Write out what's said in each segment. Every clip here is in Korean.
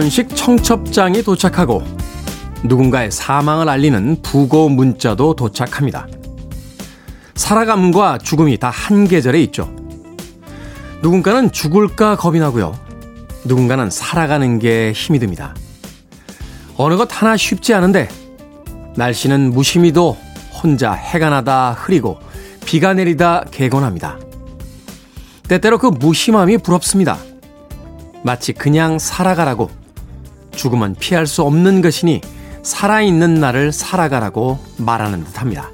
결혼식 청첩장이 도착하고 누군가의 사망을 알리는 부고 문자도 도착합니다. 살아감과 죽음이 다 한 계절에 있죠. 누군가는 죽을까 겁이 나고요. 누군가는 살아가는 게 힘이 듭니다. 어느 것 하나 쉽지 않은데 날씨는 무심히도 혼자 해가 나다 흐리고 비가 내리다 개곤합니다. 때때로 그 무심함이 부럽습니다. 마치 그냥 살아가라고 죽음은 피할 수 없는 것이니 살아있는 날을 살아가라고 말하는 듯 합니다.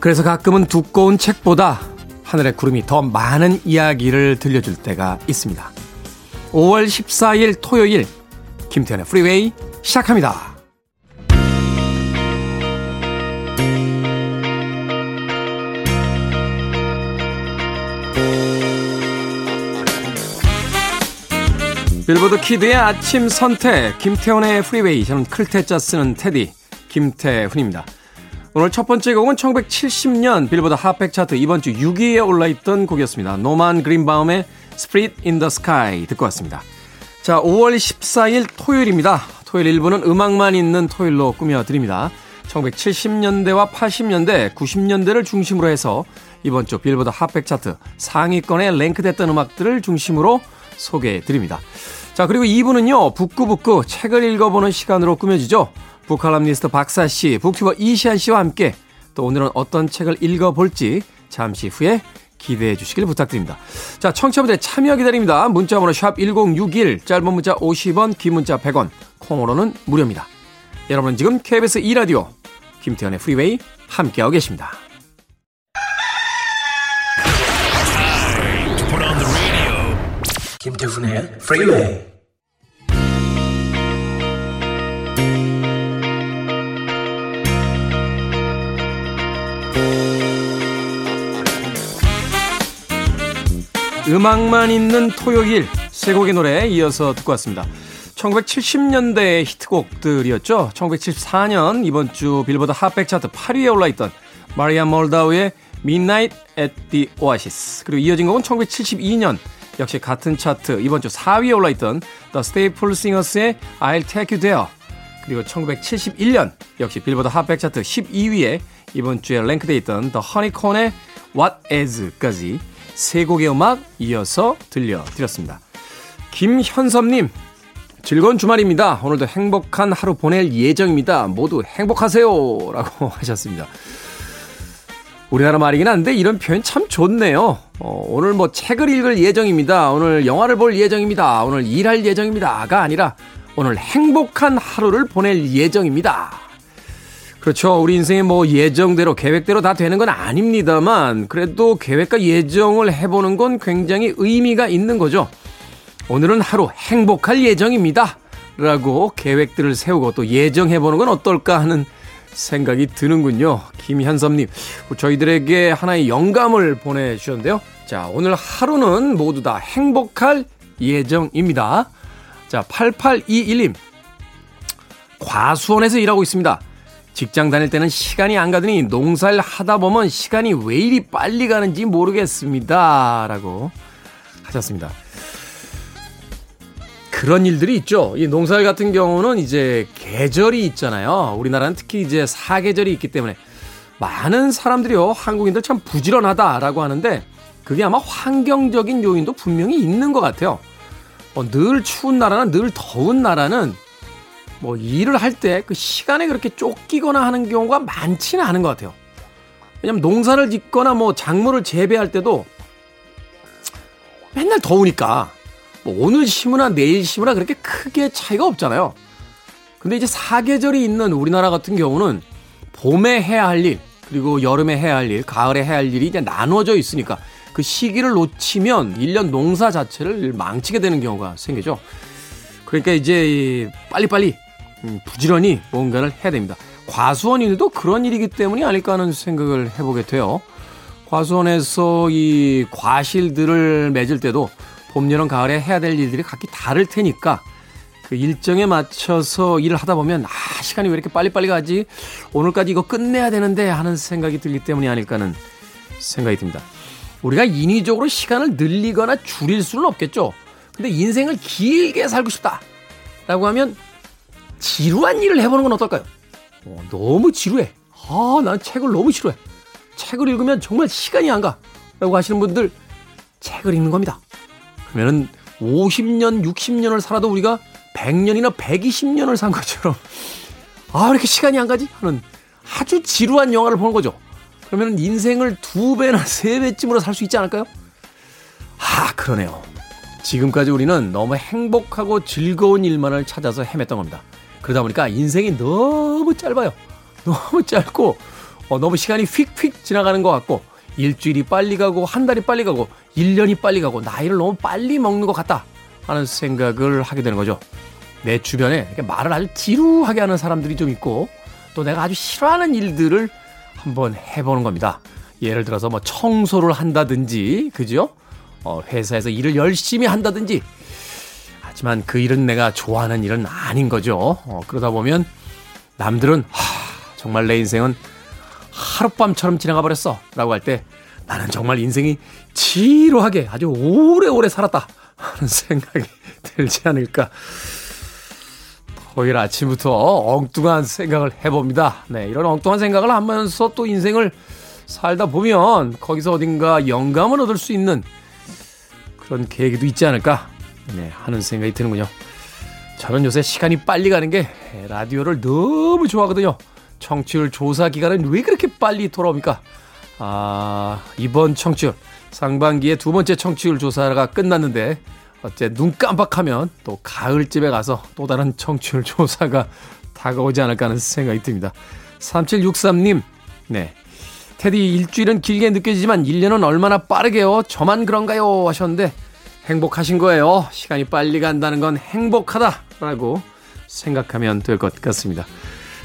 그래서 가끔은 두꺼운 책보다 하늘의 구름이 더 많은 이야기를 들려줄 때가 있습니다. 5월 14일 토요일 김태현의 프리웨이 시작합니다. 빌보드 키드의 아침 선택 김태훈의 프리웨이 저는 클 태 자 쓰는 테디 김태훈입니다. 오늘 첫 번째 곡은 1970년 빌보드 핫백 차트 이번 주 6위에 올라있던 곡이었습니다. 노만 그린바움의 Spirit in the Sky 듣고 왔습니다. 자, 5월 14일 토요일입니다. 토요일 1부는 음악만 있는 토요일로 꾸며드립니다. 1970년대와 80년대, 90년대를 중심으로 해서 이번 주 빌보드 핫백 차트 상위권에 랭크됐던 음악들을 중심으로 소개해드립니다. 자, 그리고 2부는요, 북구북구 책을 읽어보는 시간으로 꾸며지죠. 북칼럼니스트 박사 씨, 북튜버 이시한 씨와 함께 또 오늘은 어떤 책을 읽어볼지 잠시 후에 기대해 주시길 부탁드립니다. 자, 청취자분들 참여 기다립니다. 문자번호 샵 1061, 짧은 문자 50원, 긴 문자 100원, 콩으로는 무료입니다. 여러분은 지금 KBS 2라디오 김태훈의 프리웨이 함께하고 계십니다. 김태훈의 프리웨이 음악만 있는 토요일 세 곡의 노래 이어서 듣고 왔습니다. 1970년대의 히트곡들이었죠. 1974년 이번 주 빌보드 핫백 차트 8위에 올라있던 마리아 몰다우의 Midnight at the Oasis 그리고 이어진 곡은 1972년 역시 같은 차트 이번 주 4위에 올라있던 The Staple Singers의 I'll Take You There 그리고 1971년 역시 빌보드 핫백 차트 12위에 이번 주에 랭크되어 있던 The Honeycomb의 What As까지 세 곡의 음악 이어서 들려드렸습니다. 김현섭님 즐거운 주말입니다. 오늘도 행복한 하루 보낼 예정입니다. 모두 행복하세요. 라고 하셨습니다. 우리나라 말이긴 한데 이런 표현 참 좋네요. 어, 오늘 뭐 책을 읽을 예정입니다. 오늘 영화를 볼 예정입니다. 오늘 일할 예정입니다가 아니라 오늘 행복한 하루를 보낼 예정입니다. 그렇죠. 우리 인생의 뭐 예정대로 계획대로 다 되는 건 아닙니다만 그래도 계획과 예정을 해보는 건 굉장히 의미가 있는 거죠. 오늘은 하루 행복할 예정입니다. 라고 계획들을 세우고 또 예정해보는 건 어떨까 하는 생각이 드는군요. 김현섭님, 저희들에게 하나의 영감을 보내주셨는데요. 자, 오늘 하루는 모두 다 행복할 예정입니다. 자, 8821님. 과수원에서 일하고 있습니다. 직장 다닐 때는 시간이 안 가더니 농사를 하다 보면 시간이 왜 이리 빨리 가는지 모르겠습니다. 라고 하셨습니다. 그런 일들이 있죠. 이 농사일 같은 경우는 이제 계절이 있잖아요. 우리나라는 특히 이제 사계절이 있기 때문에 많은 사람들이요. 한국인들 참 부지런하다라고 하는데 그게 아마 환경적인 요인도 분명히 있는 것 같아요. 어, 늘 추운 나라나 늘 더운 나라는 뭐 일을 할 때 그 시간에 그렇게 쫓기거나 하는 경우가 많지는 않은 것 같아요. 왜냐면 농사를 짓거나 뭐 작물을 재배할 때도 맨날 더우니까 뭐 오늘 심으나 내일 심으나 그렇게 크게 차이가 없잖아요. 근데 이제 사계절이 있는 우리나라 같은 경우는 봄에 해야 할 일, 그리고 여름에 해야 할 일, 가을에 해야 할 일이 이제 나눠져 있으니까 그 시기를 놓치면 1년 농사 자체를 망치게 되는 경우가 생기죠. 그러니까 이제 빨리빨리 음, 부지런히 뭔가를 해야 됩니다. 과수원 일도 그런 일이기 때문이 아닐까 하는 생각을 해보게 돼요. 과수원에서 이 과실들을 맺을 때도 봄, 여름, 가을에 해야 될 일들이 각기 다를 테니까 그 일정에 맞춰서 일을 하다 보면 아 시간이 왜 이렇게 빨리빨리 가지 오늘까지 이거 끝내야 되는데 하는 생각이 들기 때문이 아닐까 하는 생각이 듭니다. 우리가 인위적으로 시간을 늘리거나 줄일 수는 없겠죠. 근데 인생을 길게 살고 싶다. 라고 하면 지루한 일을 해보는 건 어떨까요? 어, 너무 지루해. 아, 난 책을 너무 싫어해. 책을 읽으면 정말 시간이 안 가. 라고 하시는 분들 책을 읽는 겁니다. 그러면은 50년, 60년을 살아도 우리가 100년이나 120년을 산 것처럼 아, 왜 이렇게 시간이 안 가지? 하는 아주 지루한 영화를 보는 거죠. 그러면 인생을 두 배나 세 배쯤으로 살 수 있지 않을까요? 아, 그러네요. 지금까지 우리는 너무 행복하고 즐거운 일만을 찾아서 헤맸던 겁니다. 그러다 보니까 인생이 너무 짧아요. 너무 짧고, 어, 너무 시간이 휙휙 지나가는 것 같고, 일주일이 빨리 가고, 한 달이 빨리 가고, 1년이 빨리 가고, 나이를 너무 빨리 먹는 것 같다. 하는 생각을 하게 되는 거죠. 내 주변에 말을 아주 지루하게 하는 사람들이 좀 있고, 또 내가 아주 싫어하는 일들을 한번 해보는 겁니다. 예를 들어서 뭐 청소를 한다든지, 그죠? 어, 회사에서 일을 열심히 한다든지. 하지만 그 일은 내가 좋아하는 일은 아닌 거죠. 어, 그러다 보면 남들은 하, 정말 내 인생은 하룻밤처럼 지나가 버렸어. 라고 할 때 나는 정말 인생이 지루하게 아주 오래오래 살았다. 하는 생각이 들지 않을까. 토요일 아침부터 엉뚱한 생각을 해봅니다. 네, 이런 엉뚱한 생각을 하면서 또 인생을 살다 보면 거기서 어딘가 영감을 얻을 수 있는 그런 계기도 있지 않을까 네, 하는 생각이 드는군요. 저는 요새 시간이 빨리 가는 게 라디오를 너무 좋아하거든요. 청취율 조사 기간은 왜 그렇게 빨리 돌아옵니까? 아, 이번 청취율 상반기에 두 번째 청취율 조사가 끝났는데 어째 눈 깜빡하면 또 가을쯤에 가서 또 다른 청취율 조사가 다가오지 않을까 하는 생각이 듭니다. 3763님, 네. 테디 일주일은 길게 느껴지지만 1년은 얼마나 빠르게요? 저만 그런가요? 하셨는데 행복하신 거예요. 시간이 빨리 간다는 건 행복하다라고 생각하면 될 것 같습니다.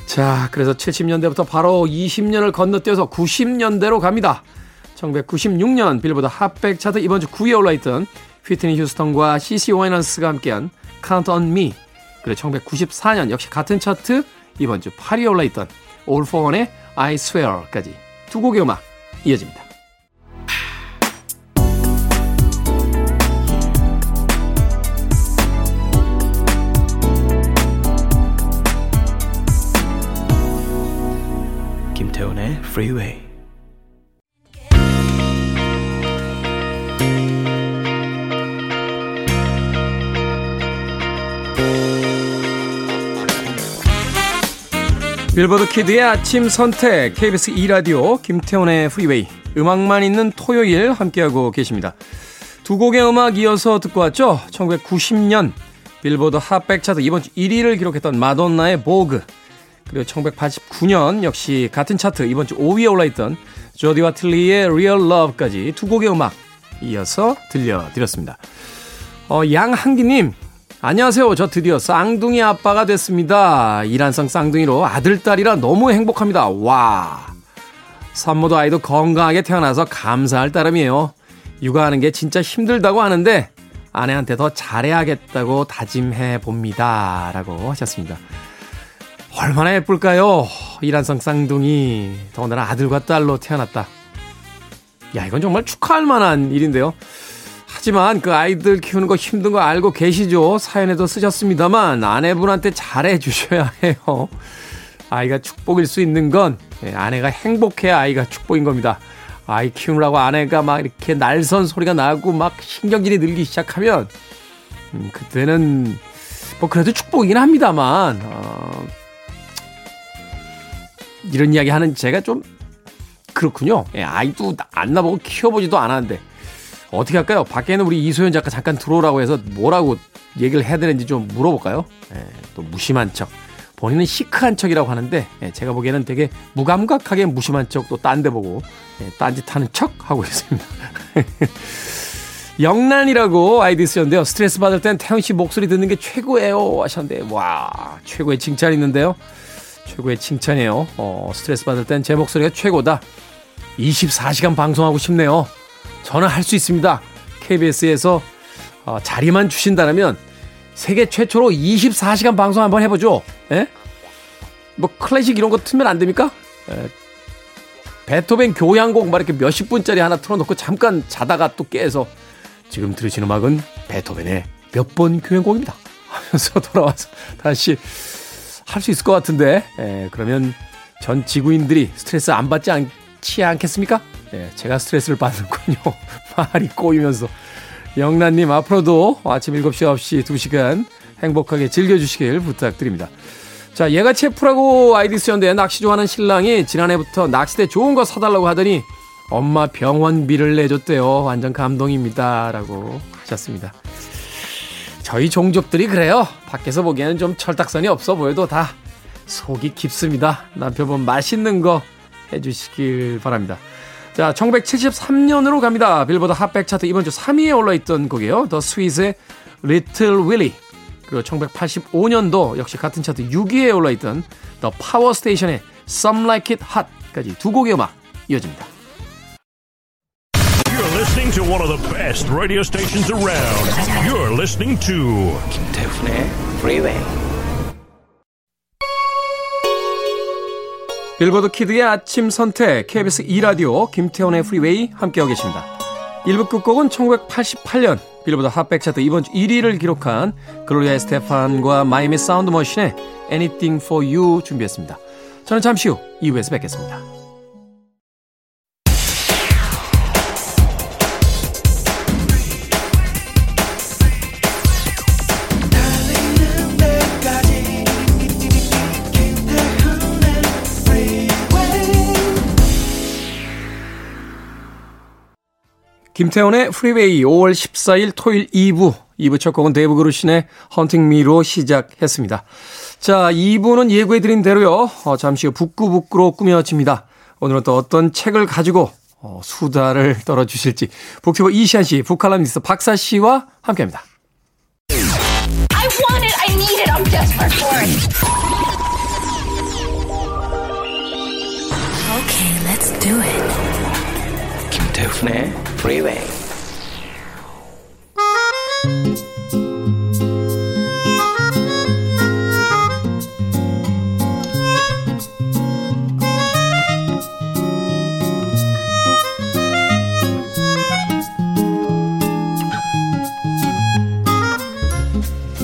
자, 그래서 70년대부터 바로 20년을 건너뛰어서 90년대로 갑니다. 1996년 빌보드 핫백 차트 이번 주 9위에 올라있던 휘트니 휴스턴과 CC 와이너스가 함께한 Count on Me 그리고 1994년 역시 같은 차트 이번 주 8위에 올라있던 All for One의 I Swear까지 두 곡의 음악 이어집니다. 김태훈의 Freeway 빌보드 키드의 아침 선택 KBS 2라디오 김태훈의 프리웨이 음악만 있는 토요일 함께하고 계십니다. 두 곡의 음악 이어서 듣고 왔죠. 1990년 빌보드 핫백 차트 이번 주 1위를 기록했던 마돈나의 Vogue 그리고 1989년 역시 같은 차트 이번 주 5위에 올라있던 조디 와틀리의 Real Love까지 두 곡의 음악 이어서 들려드렸습니다. 어, 양한기님 안녕하세요. 저 드디어 쌍둥이 아빠가 됐습니다. 이란성 쌍둥이로 아들 딸이라 너무 행복합니다. 와. 산모도 아이도 건강하게 태어나서 감사할 따름이에요. 육아하는 게 진짜 힘들다고 하는데 아내한테 더 잘해야겠다고 다짐해 봅니다. 라고 하셨습니다. 얼마나 예쁠까요? 이란성 쌍둥이. 더군다나 아들과 딸로 태어났다. 야, 이건 정말 축하할 만한 일인데요. 하지만 그 아이들 키우는 거 힘든 거 알고 계시죠? 사연에도 쓰셨습니다만 아내분한테 잘해 주셔야 해요. 아이가 축복일 수 있는 건 예, 아내가 행복해야 아이가 축복인 겁니다. 아이 키우느라고 아내가 막 이렇게 날선 소리가 나고 막 신경질이 늘기 시작하면 음, 그때는 뭐 그래도 축복이긴 합니다만 어, 이런 이야기 하는 제가 좀 그렇군요. 예, 아이도 안 나보고 키워보지도 않았는데 어떻게 할까요? 밖에 는 우리 이소연 작가 잠깐 들어오라고 해서 뭐라고 얘기를 해야 되는지 좀 물어볼까요? 예, 또 무심한 척. 본인은 시크한 척이라고 하는데 예, 제가 보기에는 되게 무감각하게 무심한 척 또 딴 데 보고 예, 딴짓 하는 척 하고 있습니다. 영란이라고 아이디 쓰셨는데요. 스트레스 받을 땐 태훈 씨 목소리 듣는 게 최고예요 하셨는데 와 최고의 칭찬 있는데요. 최고의 칭찬이에요. 어, 스트레스 받을 땐 제 목소리가 최고다. 24시간 방송하고 싶네요. 저는 할 수 있습니다. KBS에서 어, 자리만 주신다면 세계 최초로 24시간 방송 한번 해보죠. 예? 뭐 클래식 이런 거 틀면 안 됩니까? 예. 베토벤 교향곡 막 이렇게 몇십 분짜리 하나 틀어놓고 잠깐 자다가 또 깨서 지금 들으신 음악은 베토벤의 몇 번 교향곡입니다. 하면서 돌아와서 다시 할 수 있을 것 같은데, 예, 그러면 전 지구인들이 스트레스 안 받지 않지 않겠습니까? 예, 제가 스트레스를 받는군요. 말이 꼬이면서. 영란님, 앞으로도 아침 7시, 9시, 2시간 행복하게 즐겨주시길 부탁드립니다. 자, 얘가 체프라고 아이디 쓰였는데 낚시 좋아하는 신랑이 지난해부터 낚시대 좋은 거 사달라고 하더니 엄마 병원비를 내줬대요. 완전 감동입니다. 라고 하셨습니다. 저희 종족들이 그래요. 밖에서 보기에는 좀 철딱선이 없어 보여도 다 속이 깊습니다. 남편분 맛있는 거 해주시길 바랍니다. 자, 1973년으로 갑니다. 빌보드 핫백 차트 이번 주 3위에 올라있던 곡이에요. 더 스윗의 Little Willie. 그리고 1985년도 역시 같은 차트 6위에 올라있던 The Power Station의 Some Like It Hot까지 두 곡의 음악 이어집니다. Listening to one of the best radio stations around. You're listening to 김태훈의 Freeway. 빌보드 키드의 아침 선택 KBS 2 라디오 김태훈의 프리웨이 함께하고 계십니다. 1부 끝곡은 1988년 빌보드 핫백 차트 이번 주 1위를 기록한 글로리아 에스테판과 마이애미 사운드 머신의 Anything for You 준비했습니다. 저는 잠시 후 2부에서 뵙겠습니다. 김태훈의 프리웨이 5월 14일 토요일 2부 2부 첫 곡은 데이브 그루신의 Haunting Me로 시작했습니다. 자 2부는 예고해드린 대로요. 어, 잠시 후 북구북구로 꾸며집니다. 오늘은 또 어떤 책을 가지고 어, 수다를 떨어주실지 북튜버 이시한 씨, 북칼럼니스트 박사 씨와 함께합니다. I want it. I need it. I'm desperate for it. Okay, let's do it. 김태훈의 Freeway.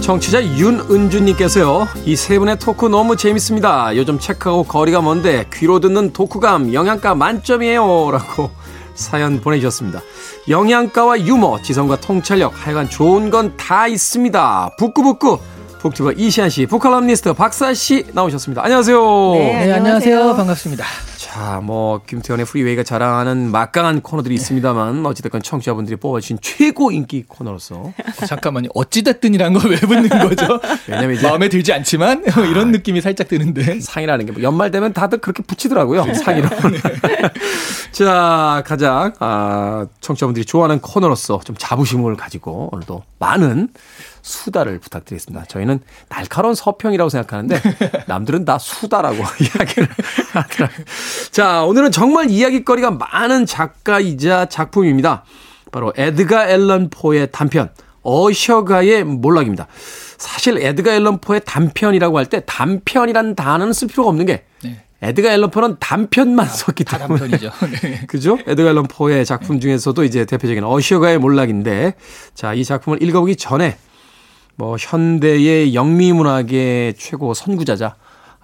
청취자 윤은주님께서요. 이 세 분의 토크 너무 재밌습니다. 요즘 책하고 거리가 먼데 귀로 듣는 토크감 영양가 만점이에요. 라고 사연 보내주셨습니다. 영양가와 유머, 지성과 통찰력, 하여간 좋은 건 다 있습니다. 북구북구. 북튜버 이시안 씨, 북칼럼니스트 박사 씨 나오셨습니다. 안녕하세요. 네, 네, 안녕하세요. 반갑습니다. 자, 뭐 김태현의 프리웨이가 자랑하는 막강한 코너들이 있습니다만 어찌됐건 청취자분들이 뽑아주신 최고 인기 코너로서 잠깐만요. 어찌됐든이란 걸 왜 붙는 거죠? 왜냐면 이제 마음에 들지 않지만 이런 느낌이 살짝 드는데. 상이라는 게 뭐 연말 되면 다들 그렇게 붙이더라고요. 상이로. 자, 가장 아, 청취자분들이 좋아하는 코너로서 좀 자부심을 가지고 오늘도 많은 수다를 부탁드리겠습니다. 저희는 날카로운 서평이라고 생각하는데 남들은 다 수다라고 이야기를 하더라고요. 자, 오늘은 정말 이야기거리가 많은 작가이자 작품입니다. 바로 에드가 앨런 포의 단편 어셔가의 몰락입니다. 사실 에드가 앨런 포의 단편이라고 할 때 단편이란 단어는 쓸 필요가 없는 게 네. 에드가 앨런 포는 단편만 썼기 다 때문에 단편이죠. 네. 그죠? 에드가 앨런 포의 작품 중에서도 이제 대표적인 어셔가의 몰락인데 자, 이 작품을 읽어보기 전에 뭐 현대의 영미 문학의 최고 선구자자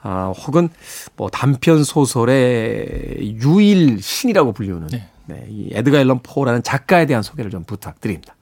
아, 혹은 뭐 단편 소설의 유일 신이라고 불리우는 네. 네, 이 에드가 앨런 포라는 작가에 대한 소개를 좀 부탁드립니다.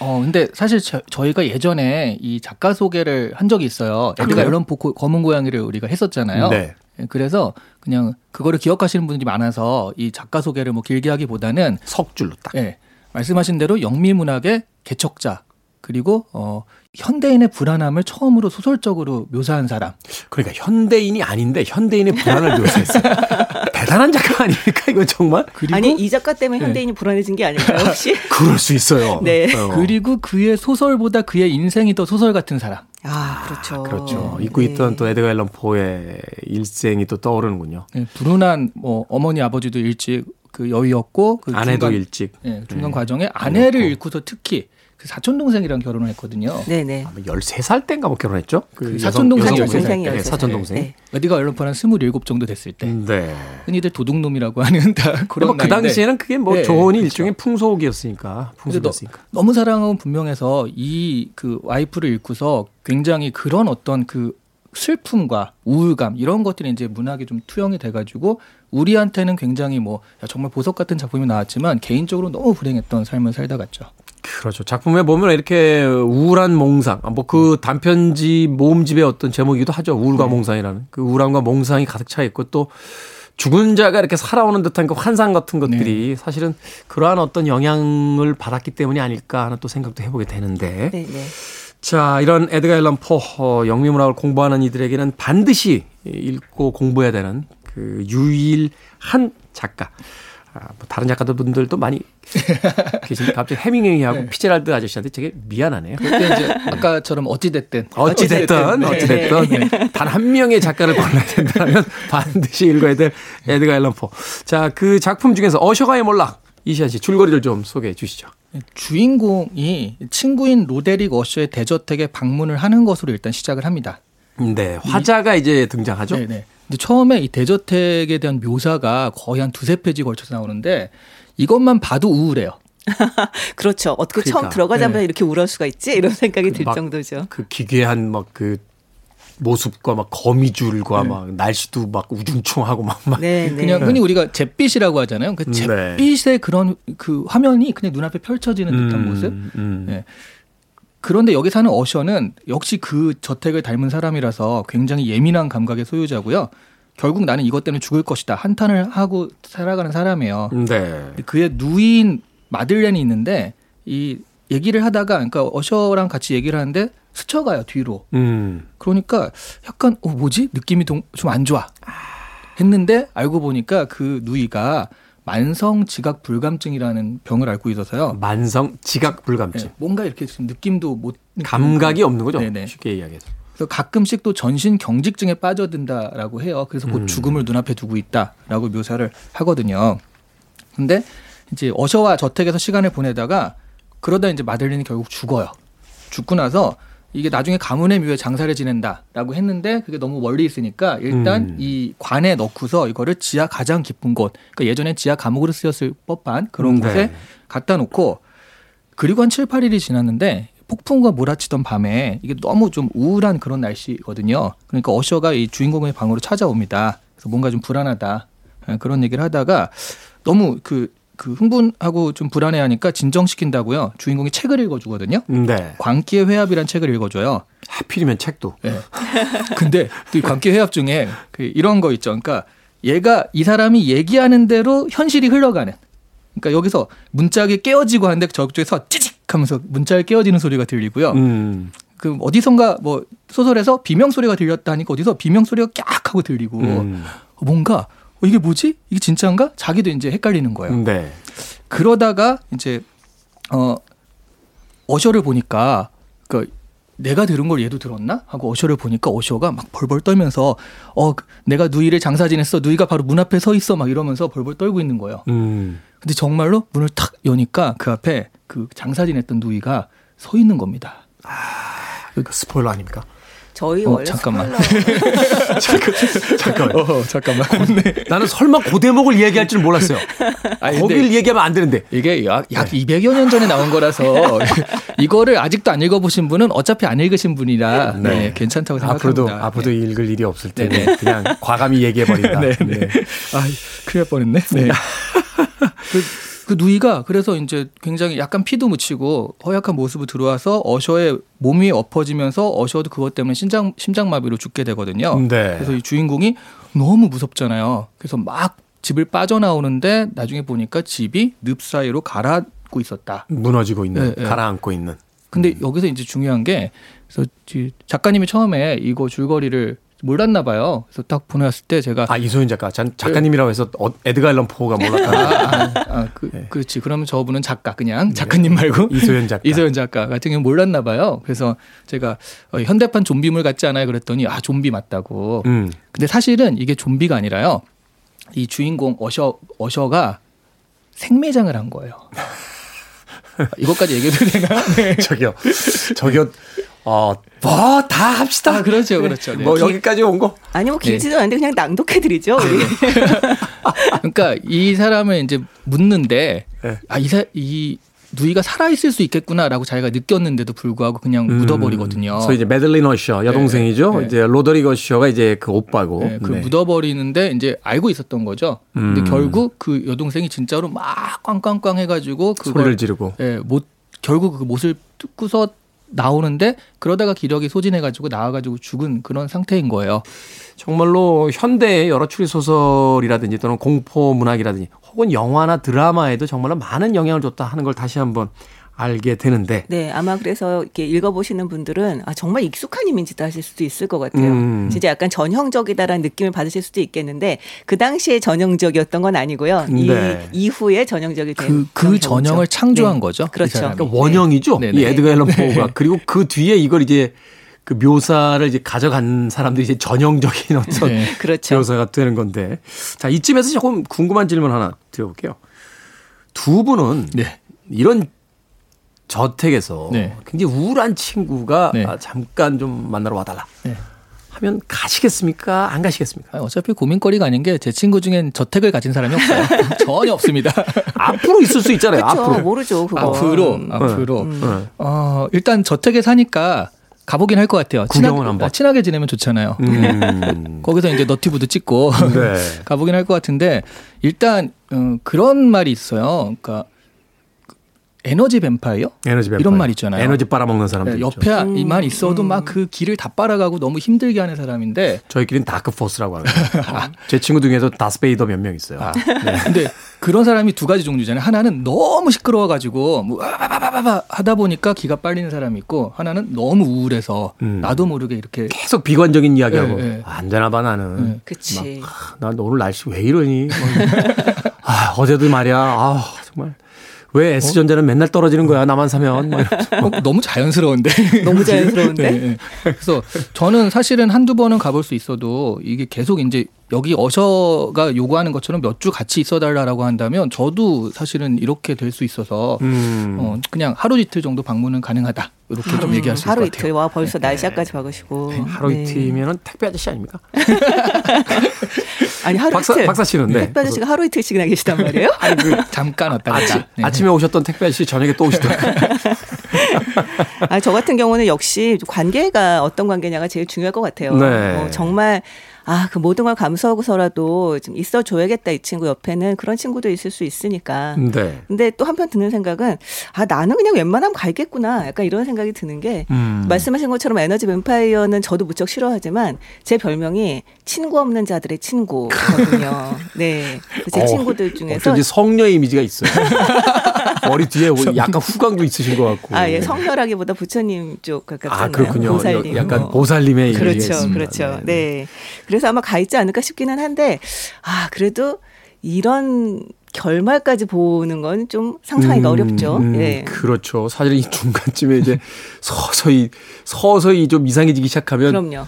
어, 근데 사실 저, 저희가 예전에 이 작가 소개를 한 적이 있어요. 에드가 그래요? 앨런 포 고- 검은 고양이를 우리가 했었잖아요. 네. 예, 그래서 그냥 그거를 기억하시는 분들이 많아서 이 작가 소개를 뭐 길게 하기보다는 석줄로 딱. 예, 말씀하신 대로 영미 문학의 개척자 그리고 어 현대인의 불안함을 처음으로 소설적으로 묘사한 사람. 그러니까 현대인이 아닌데 현대인의 불안을 묘사했어요. 대단한 작가 아닙니까? 이거 정말? 그리고 아니 이 작가 때문에 네. 현대인이 불안해진 게 아닐까요 혹시? 그럴 수 있어요. 네. 어. 그리고 그의 소설보다 그의 인생이 더 소설 같은 사람. 아 그렇죠. 그렇죠. 네. 잊고 있던 또 에드가 앨런 포의 일생이 또 떠오르는군요. 예, 불운한 뭐 어머니 아버지도 일찍 그 여의였고 그 아내도 중간, 일찍. 예, 중간 네. 과정에 아내를. 잃고서 특히 그 사촌 동생이랑 결혼을 했거든요. 네네. 아마 13살 때인가 뭐 결혼했죠? 그 사촌 13살 동생. 때. 네, 사촌 동생. 네. 어디가 얼른 한27 정도 됐을 때. 네. 흔히들 도둑놈이라고 하는 다 그런 뭐그 당시에는 그게 뭐 네, 좋은 그렇죠. 일종의 풍속이었으니까. 근데 너, 풍속이었으니까. 너 무 사랑하고 분명해서 이 그 와이프를 잃고서 굉장히 그런 어떤 그 슬픔과 우울감 이런 것들이 이제 문학에 좀 투영이 돼가지고 우리한테는 굉장히 뭐 야, 정말 보석 같은 작품이 나왔지만 개인적으로 너무 불행했던 삶을 살다 갔죠. 그렇죠. 작품에 보면 이렇게 우울한 몽상, 뭐그 단편집 모음집의 어떤 제목이기도 하죠. 우울과 몽상이라는 그 우울함과 몽상이 가득 차 있고 또 죽은 자가 이렇게 살아오는 듯한 그 환상 같은 것들이 사실은 그러한 어떤 영향을 받았기 때문이 아닐까 하는 또 생각도 해보게 되는데 네네. 자, 이런 에드가 앨런 포 어, 영미문학을 공부하는 이들에게는 반드시 읽고 공부해야 되는 그 유일한 작가. 아, 뭐 다른 작가들 분들도 많이 계신데 갑자기 헤밍웨이하고 피츠제럴드 아저씨한테 되게 미안하네요. 그때 이제 아까처럼 어찌 됐든 어찌 됐든, 네. 어찌 됐든, 단 한 명의 작가를 골라야 된다면 반드시 읽어야 될 에드가 앨런 포. 자, 그 작품 중에서 어셔가의 몰락. 이시한 씨 줄거리를 좀 소개해 주시죠. 주인공이 친구인 로데릭 어셔의 대저택에 방문을 하는 것으로 일단 시작을 합니다. 네, 화자가 이제 등장하죠. 네 네. 근데 처음에 이 대저택에 대한 묘사가 거의 한 두세 페이지 걸쳐서 나오는데 이것만 봐도 우울해요. 그렇죠. 어떻게 처음 그러니까. 들어가자마자 네. 이렇게 우울 수가 있지? 이런 생각이 들막 정도죠. 그 기괴한 막그 모습과 막 거미줄과 막 날씨도 막 우중충하고 막, 막 네, 네. 그냥 흔히 우리가 잿빛이라고 하잖아요. 그 네. 잿빛의 그런 그 화면이 그냥 눈앞에 펼쳐지는 듯한 모습. 음. 네. 그런데 여기 사는 어셔는 역시 그 저택을 닮은 사람이라서 굉장히 예민한 감각의 소유자고요. 결국 나는 이것 때문에 죽을 것이다. 한탄을 하고 살아가는 사람이에요. 네. 그의 누이인 마들렌이 있는데 이 얘기를 하다가 그러니까 어셔랑 같이 얘기를 하는데 스쳐가요 뒤로. 음. 그러니까 약간 어 뭐지 느낌이 좀 안 좋아 했는데 알고 보니까 그 누이가 만성 지각 불감증이라는 병을 앓고 있어서요. 만성 지각 불감증. 네, 뭔가 이렇게 좀 느낌도 못 감각이 없는 거죠. 네네. 쉽게 이야기해서. 그래서 가끔씩 또 전신 경직증에 빠져든다라고 해요. 그래서 곧 음. 죽음을 눈앞에 두고 있다라고 묘사를 하거든요. 근데 이제 어셔와 저택에서 시간을 보내다가 그러다 이제 마들린이 결국 죽어요. 죽고 나서 이게 나중에 가문의 묘에 장사를 지낸다라고 했는데 그게 너무 멀리 있으니까 일단 음. 이 관에 넣고서 이거를 지하 가장 깊은 곳, 그러니까 예전에 지하 감옥으로 쓰였을 법한 그런 네. 곳에 갖다 놓고 그리고 한 7, 8일이 지났는데 폭풍과 몰아치던 밤에 이게 너무 좀 우울한 그런 날씨거든요. 그러니까 어셔가 이 주인공의 방으로 찾아옵니다. 그래서 뭔가 좀 불안하다. 예, 그런 얘기를 하다가 너무 그, 그 흥분하고 좀 불안해하니까 진정시킨다고요. 주인공이 책을 읽어주거든요. 네. 광기의 회합이란 책을 읽어줘요. 하필이면 책도. 예. 근데 또이 관계 회합 중에 그 이런 거 있죠. 그러니까 얘가 이 사람이 얘기하는 대로 현실이 흘러가는. 그러니까 여기서 문짝이 깨어지고 하는데 저쪽에서 찌직 하면서 문짝이 깨어지는 소리가 들리고요. 음. 그 어디선가 뭐 소설에서 비명 소리가 들렸다 하니까 어디서 비명 소리가 깍 하고 들리고 음. 뭔가 어, 이게 뭐지? 이게 진짜인가? 자기도 이제 헷갈리는 거예요. 네. 그러다가 이제 어 어셔를 보니까 그 내가 들은 걸 얘도 들었나 하고 어셔를 보니까 어셔가 막 벌벌 떨면서 어 내가 누이를 장사 지냈어 누이가 바로 문 앞에 서 있어 막 이러면서 벌벌 떨고 있는 거예요. 음. 근데 정말로 문을 탁 여니까 그 앞에 그 장사 지냈던 누이가 서 있는 겁니다. 그 스포일러 아닙니까? 저희 어, 원래 잠깐만. 스포일러 잠깐만. 어 잠깐만. 나는 설마 그 대목을 얘기할 줄 몰랐어요. 아니, 거길 얘기하면 안 되는데. 이게 약, 약 200여 년 전에 나온 거라서 이거를 아직도 안 읽어보신 분은 어차피 안 읽으신 분이라 네. 네, 괜찮다고 생각합니다. 앞으로도 앞으로도 읽을 일이 없을 테니 네네. 그냥 과감히 얘기해 버린다. 네, 네. 아, 큰일 날 뻔했네. 네. 그, 그 누이가 그래서 이제 굉장히 약간 피도 묻히고 허약한 모습으로 들어와서 어셔의 몸 위에 엎어지면서 어셔도 그것 때문에 심장 심장마비로 죽게 되거든요. 네. 그래서 이 주인공이 너무 무섭잖아요. 그래서 막 집을 빠져나오는데 나중에 보니까 집이 늪 사이로 가라앉고 있었다. 무너지고 있는, 네, 네. 가라앉고 있는. 근데 여기서 이제 중요한 게 그래서 이 작가님이 처음에 이거 줄거리를 몰랐나 봐요. 그래서 딱 보내왔을 때 제가 아 이소연 작가, 전 작가님이라고 해서 어, 에드가 앨런 포가 몰랐다. 아, 아, 아, 그, 그렇지. 그러면 저분은 작가 그냥 작가님 말고 네. 이소연 작가. 이소연 작가 같은 경우 몰랐나 봐요. 그래서 제가 어, 현대판 좀비물 같지 않아요? 그랬더니 아 좀비 맞다고. 음. 근데 사실은 이게 좀비가 아니라요. 이 주인공 어셔 어셔가 생매장을 한 거예요. 이것까지 얘기해도 되나? 네. 저기요. 저기요. 어, 뭐, 다 합시다. 아, 그렇죠, 그렇죠. 네. 뭐, 여기까지 온 거. 아니 뭐 길지도 않은데 그냥 낭독해드리죠. 우리. 그러니까 이 사람을 이제 묻는데 네. 아, 이, 사, 이 누이가 살아있을 수 있겠구나라고 자기가 느꼈는데도 불구하고 그냥 묻어버리거든요. 음. 소위 이제 매들린 어셔, 여동생이죠. 네, 네. 이제 로더릭 어셔가 이제 그 오빠고. 네, 그 네. 묻어버리는데 이제 알고 있었던 거죠. 근데 음. 결국 그 여동생이 진짜로 막 꽝꽝꽝 해가지고 그걸 소리를 지르고. 예, 못 결국 그 못을 뜯고서 나오는데 그러다가 기력이 소진해가지고 나와가지고 죽은 그런 상태인 거예요. 정말로 현대의 여러 추리 소설이라든지 또는 공포 문학이라든지 혹은 영화나 드라마에도 정말로 많은 영향을 줬다 하는 걸 다시 한번 알게 되는데 네, 아마 그래서 이렇게 읽어보시는 분들은 아, 정말 익숙한 이미지다 하실 수도 있을 것 같아요. 음. 진짜 약간 전형적이다라는 느낌을 받으실 수도 있겠는데 그 당시에 전형적이었던 건 아니고요. 네. 이 이후에 전형적이 된 그, 그. 전형을 창조한 네. 거죠. 이 그렇죠. 그러니까 원형이죠. 네, 이 네. 에드가 앨런 포가 그리고 그 뒤에 이걸 이제 그 묘사를 이제 가져간 사람들이 이제 전형적인 어떤 네. 그렇죠. 묘사가 되는 건데 자 이쯤에서 조금 궁금한 질문 하나 드려볼게요. 두 분은 네. 이런 저택에서 네. 굉장히 우울한 친구가 네. 아, 잠깐 좀 만나러 와달라 네. 하면 가시겠습니까? 안 가시겠습니까? 아니, 어차피 고민거리가 아닌 게 제 친구 중엔 저택을 가진 사람이 없어요. 전혀 없습니다. 앞으로 있을 수 있잖아요. 그렇죠. 앞으로. 모르죠. 그거. 앞으로 음. 앞으로 네. 어, 일단 저택에 사니까 가보긴 할 것 같아요. 친하게, 한번. 아, 친하게 지내면 좋잖아요. 음. 거기서 이제 너티브도 찍고 네. 가보긴 할 것 같은데 일단 어, 그런 말이 있어요. 그러니까 에너지 뱀파이어 에너지 뱀파이어. 이런 말 있잖아요. 에너지 빨아먹는 사람들 네. 옆에만 있어도 막 그 기를 다 빨아가고 너무 힘들게 하는 사람인데 저희끼리는 Dark Force라고 하거든요. 제 친구 중에서 다스베이더 몇 명 있어요. 아, 근데 그런 사람이 두 가지 종류잖아요. 하나는 너무 시끄러워가지고 뭐 와바바바바 하다 보니까 기가 빨리는 사람이 있고 하나는 너무 우울해서 음. 나도 모르게 이렇게 계속 비관적인 이야기하고 네, 네. 안 되나 봐 나는. 네. 그치. 난 오늘 날씨 왜 이러니? 뭐. 아, 어제도 말이야. 아, 정말. 왜 S전자는 맨날 떨어지는 거야? 나만 사면. 뭐. 어, 너무 자연스러운데. 너무 자연스러운데? 네, 네. 그래서 저는 사실은 한두 번은 가볼 수 있어도 이게 계속 이제 여기 어셔가 요구하는 것처럼 몇 주 같이 있어 달라라고 한다면 저도 사실은 이렇게 될 수 있어서 음. 어, 그냥 하루 이틀 정도 방문은 가능하다. 이렇게 좀 얘기할 수 있을 하루 것 이틀 같아요. 와 벌써 날씨까지 박으시고 하루 네. 이틀이면 택배 아저씨 아닙니까? 아니 하루 박사- 이틀 박사 씨는, 네. 택배 아저씨가 하루 이틀씩이나 계시단 말이에요? 아니 그 잠깐 왔다 갔다. 아침, 네. 아침 에 오셨던 택배 아저씨 저녁에 또 오시더라고요. 아, 저 같은 경우는 역시 관계가 어떤 관계냐가 제일 중요할 것 같아요. 네. 어, 정말 아, 그 모든 걸 감수하고서라도 좀 있어 줘야겠다 이 친구 옆에는 그런 친구도 있을 수 있으니까. 네. 근데 또 한편 드는 생각은 아, 나는 그냥 웬만하면 갈겠구나. 약간 이런 생각이 드는 게 음. 말씀하신 것처럼 에너지 뱀파이어는 저도 무척 싫어하지만 제 별명이 친구 없는 자들의 친구거든요. 네. 제 어, 친구들 중에서 어쩐지 성녀 이미지가 있어요. 머리 뒤에 약간 후광도 있으신 것 같고. 아, 예, 성녀라기보다 부처님 쪽 가깝잖아요. 아, 그렇군요. 보살님. 약간 뭐. 보살님의 그렇죠. 그렇죠. 네. 그래서 아마 가 있지 않을까 싶기는 한데, 아, 그래도 이런 결말까지 보는 건 좀 상상하기 가 어렵죠. 음, 예. 그렇죠. 사실 이 중간쯤에 이제 서서히 서서히 좀 이상해지기 시작하면 그럼요.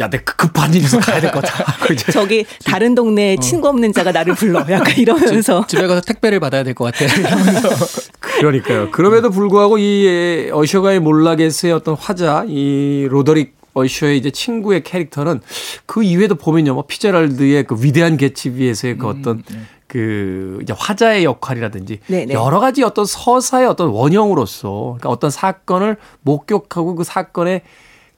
야, 내 급- 급한 일 있어 가야 될 것 같아. 하고 이제 저기 다른 동네에 친구 없는 자가 나를 불러. 약간 이러면서. 집에 가서 택배를 받아야 될 것 같아. 그러니까요. 그럼에도 불구하고 이 어셔가의 몰락에서의 어떤 화자, 이 로더릭 어셔의 이제 친구의 캐릭터는 그 이후에도 보면요, 뭐 피츠제럴드의 그 위대한 개츠비에서의 그 어떤 그 이제 화자의 역할이라든지 네, 네. 여러 가지 어떤 서사의 어떤 원형으로서 그러니까 어떤 사건을 목격하고 그 사건에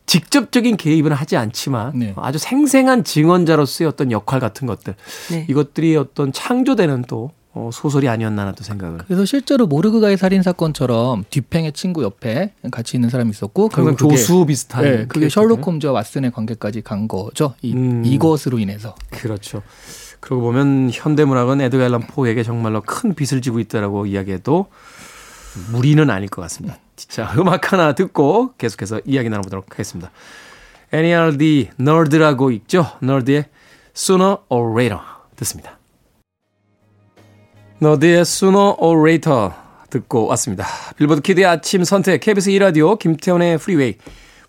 직접적인 개입은 하지 않지만 네. 아주 생생한 증언자로서의 어떤 역할 같은 것들 네. 이것들이 어떤 창조되는 또 어, 소설이 아니었나 또 생각을 그래서 실제로 모르그가의 살인 사건처럼 뒤팽의 친구 옆에 같이 있는 사람이 있었고 결국 조수 비슷한 네, 그게. 셜록 홈즈와 왓슨의 관계까지 간 거죠. 이, 음. 이것으로 인해서. 그렇죠. 그러고 보면 현대문학은 에드가 앨런 포에게 정말로 큰 빚을 지고 있다라고 이야기해도 무리는 아닐 것 같습니다. 진짜 음악 하나 듣고 계속해서 이야기 나눠보도록 하겠습니다. NERD 너드라고 있죠. 너드의 Sooner or Later 듣습니다. Sooner or Later 듣고 왔습니다. 빌보드 키드의 아침 선택 KBS 2라디오 김태훈의 프리웨이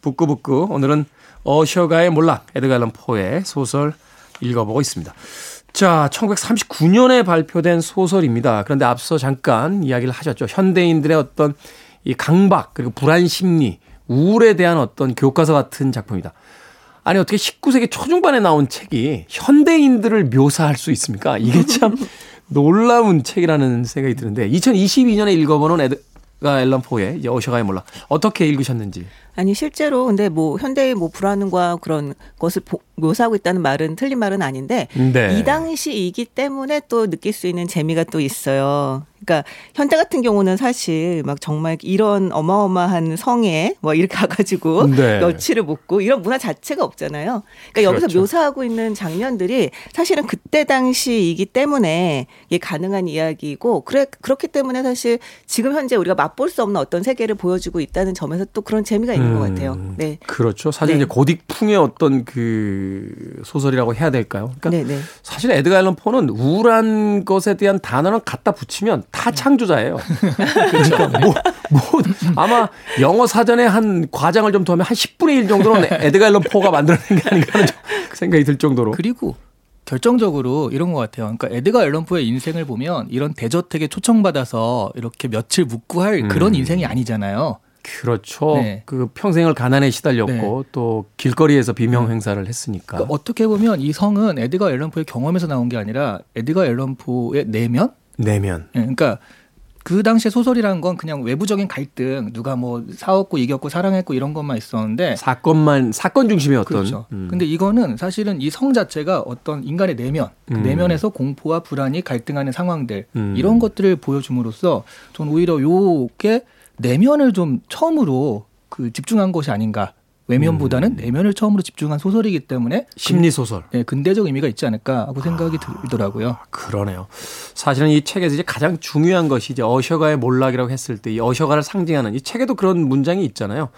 북구북구 오늘은 어셔가의 몰락 에드가 앨런 포의 소설 읽어보고 있습니다. 자, 1939년에 발표된 소설입니다. 그런데 앞서 잠깐 이야기를 하셨죠. 현대인들의 어떤 이 강박, 그리고 불안 심리, 우울에 대한 어떤 교과서 같은 작품이다. 아니, 어떻게 19세기 초중반에 나온 책이 현대인들을 묘사할 수 있습니까? 이게 참 놀라운 책이라는 생각이 드는데, 2022년에 읽어보는 에드가 앨런 포의 이제 어셔가의 몰라. 어떻게 읽으셨는지. 아니 실제로 근데 뭐 현대의 뭐 불안과 그런 것을 보- 묘사하고 있다는 말은 틀린 말은 아닌데 네. 이 당시이기 때문에 또 느낄 수 있는 재미가 또 있어요. 그러니까 현대 같은 경우는 사실 막 정말 이런 어마어마한 성에 뭐 이렇게 가가지고 네. 며칠을 묵고 이런 문화 자체가 없잖아요. 그러니까 여기서 그렇죠. 묘사하고 있는 장면들이 사실은 그때 당시이기 때문에 이게 가능한 이야기이고 그래 그렇기 때문에 사실 지금 현재 우리가 맛볼 수 없는 어떤 세계를 보여주고 있다는 점에서 또 그런 재미가 있는 것 같아요. 음, 네. 그렇죠. 사실 네. 이제 고딕풍의 어떤 그 소설이라고 해야 될까요? 그러니까 네, 네. 사실 에드가 앨런 포는 우울한 것에 대한 단어를 갖다 붙이면 다 창조자예요. 그러니까 뭐, 뭐 아마 영어 사전에 한 과장을 좀 더하면 한 10분의 1 정도는 에드가 앨런 포가 만들어낸 게 아닌가 하는 좀 생각이 들 정도로. 그리고 결정적으로 이런 것 같아요. 그러니까 에드가 앨런 포의 인생을 보면 이런 대저택에 초청받아서 이렇게 며칠 묵고 할 음. 그런 인생이 아니잖아요. 그렇죠. 네. 그 평생을 가난에 시달렸고 또 길거리에서 비명 행사를 했으니까. 그러니까 어떻게 보면 이 성은 에드가 앨런 포의 경험에서 나온 게 아니라 에드가 앨런 포의 내면? 내면. 예, 그러니까 그 당시에 소설이라는 건 그냥 외부적인 갈등, 누가 뭐 싸웠고 이겼고 사랑했고 이런 것만 있었는데 사건만 사건 중심의 어떤. 그렇죠. 음. 근데 이거는 사실은 이 성 자체가 어떤 인간의 내면, 그 음. 내면에서 공포와 불안이 갈등하는 상황들 음. 이런 것들을 보여줌으로써 전 오히려 요게 내면을 좀 처음으로 그 집중한 것이 아닌가. 외면보다는 음. 내면을 처음으로 집중한 소설이기 때문에 심리 소설. 네, 근대적 의미가 있지 않을까 하고 생각이 들더라고요. 그러네요. 사실은 이 책에서 이제 가장 중요한 것이 이제 어셔가의 몰락이라고 했을 때 이 어셔가를 상징하는 이 책에도 그런 문장이 있잖아요.